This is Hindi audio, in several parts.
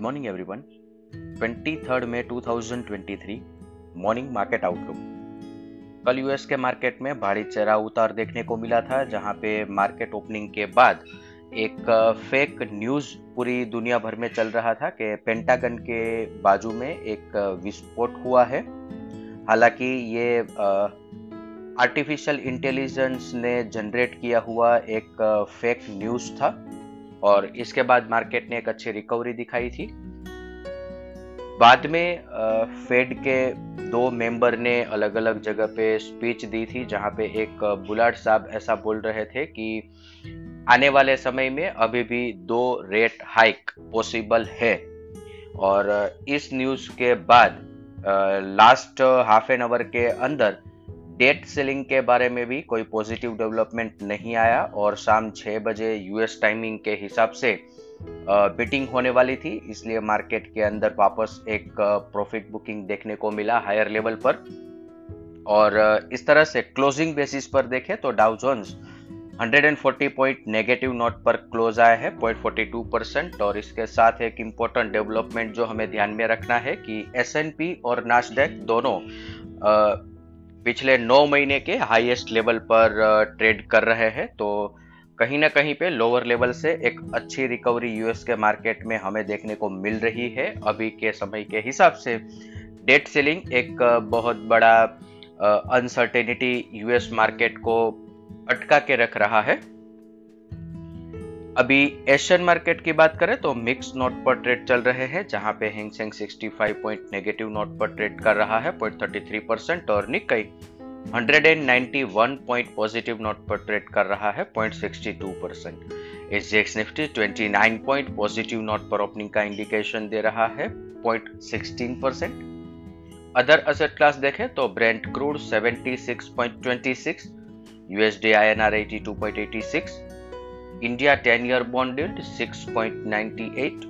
मॉर्निंग एवरीवन 23 मई 2023 मॉर्निंग मार्केट आउटलुक कल यूएस के मार्केट में भारी चेहरा उतार देखने को मिला था, जहाँ पे मार्केट ओपनिंग के बाद एक फेक न्यूज़ पूरी दुनिया भर में चल रहा था कि पेंटागन के बाजू में एक विस्फोट हुआ है। हालाँकि ये आर्टिफिशियल इंटेलिजेंस ने जनरेट किया हुआ एक फेक न्यूज़ था। और इसके बाद मार्केट ने एक अच्छी रिकवरी दिखाई थी। बाद में फेड के दो मेंबर ने अलग अलग जगह पे स्पीच दी थी, जहाँ पे एक बुलाट साहब ऐसा बोल रहे थे कि आने वाले समय में अभी भी दो रेट हाइक पॉसिबल है। और इस न्यूज़ के बाद लास्ट हाफ़ एन आवर के अंदर डेट सेलिंग के बारे में भी कोई पॉजिटिव डेवलपमेंट नहीं आया और शाम छः बजे यूएस टाइमिंग के हिसाब से बिटिंग होने वाली थी, इसलिए मार्केट के अंदर वापस एक प्रॉफिट बुकिंग देखने को मिला हायर लेवल पर। और इस तरह से क्लोजिंग बेसिस पर देखें तो Dow Jones 140 point negative note पर क्लोज आया है 0.42 परसेंट और इसके साथ एक इम्पोर्टेंट डेवलपमेंट जो हमें ध्यान में रखना है कि एसएनपी और नास्डेक दोनों पिछले नौ महीने के हाईएस्ट लेवल पर ट्रेड कर रहे हैं तो कहीं ना कहीं पे लोअर लेवल से एक अच्छी रिकवरी यूएस के मार्केट में हमें देखने को मिल रही है। अभी के समय के हिसाब से डेट सेलिंग एक बहुत बड़ा अनसर्टेनिटी यूएस मार्केट को अटका के रख रहा है। अभी एशियन मार्केट की बात करें तो मिक्स नोट पर ट्रेड चल रहे हैं, जहाँ पे Hang Seng 65 point negative note पर ट्रेड कर रहा है 0.33 परसेंट और निकई 191 पॉइंट पॉजिटिव नोट पर ट्रेड कर रहा है 0.62 percent SGX Nifty 29 point positive note पर ओपनिंग का इंडिकेशन दे रहा है 0.16 परसेंट अदर असेट क्लास देखें तो Brent crude 76.26 USD INR 82.86 India 10 year bond yield 6.98,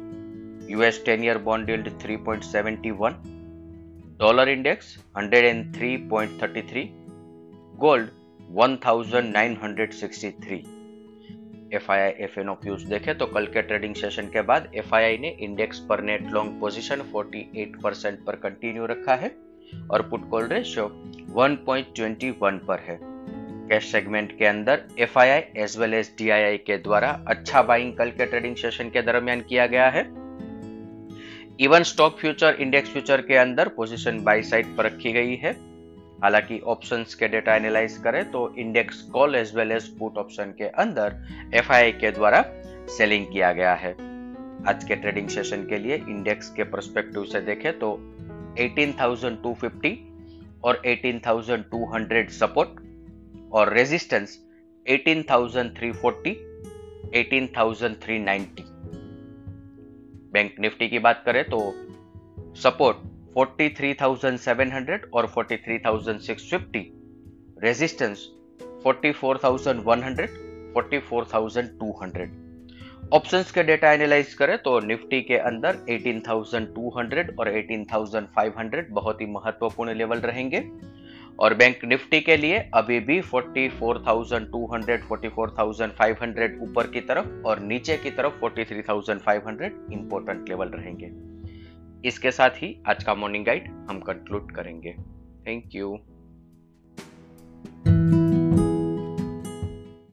US 10 year bond yield 3.71, dollar index 103.33, gold 1963. F I I F and O cues देखे तो कल के ट्रेडिंग सेशन के बाद एफ़ आई आई ने इंडेक्स पर नेट लॉन्ग पोजीशन 48 परसेंट पर कंटिन्यू रखा है और पुट कॉल रेशियो 1.21 पर है कैश सेगमेंट के अंदर F I I as well as D I I के द्वारा अच्छा बाइंग कल के ट्रेडिंग सेशन के दरमियान किया गया है। Even stock future index future के अंदर पोजीशन बाई साइड पर रखी गई है। हालाँकि ऑप्शंस के डेटा एनालाइज करें तो index call as well as put option के अंदर एफ़ आई आई के द्वारा सेलिंग किया गया है। आज के ट्रेडिंग सेशन के लिए इंडेक्स के परस्पेक्टिव से देखें तो 18,250 और 18,200 सपोर्ट और रेजिस्टेंस 18,340, 18,390 बैंक निफ्टी की बात करें तो सपोर्ट 43,700 और 43,650 रेजिस्टेंस 44,100 44,200 ऑप्शंस के डेटा एनालाइज करें तो निफ्टी के अंदर 18,200 और 18,500 बहुत ही महत्वपूर्ण लेवल रहेंगे. और बैंक निफ्टी के लिए अभी भी 44,200, 44,500 ऊपर की तरफ़ और नीचे की तरफ़ 43,500 इंपॉर्टेंट लेवल रहेंगे। इसके साथ ही आज का मॉर्निंग गाइड हम कंक्लूड करेंगे। Thank you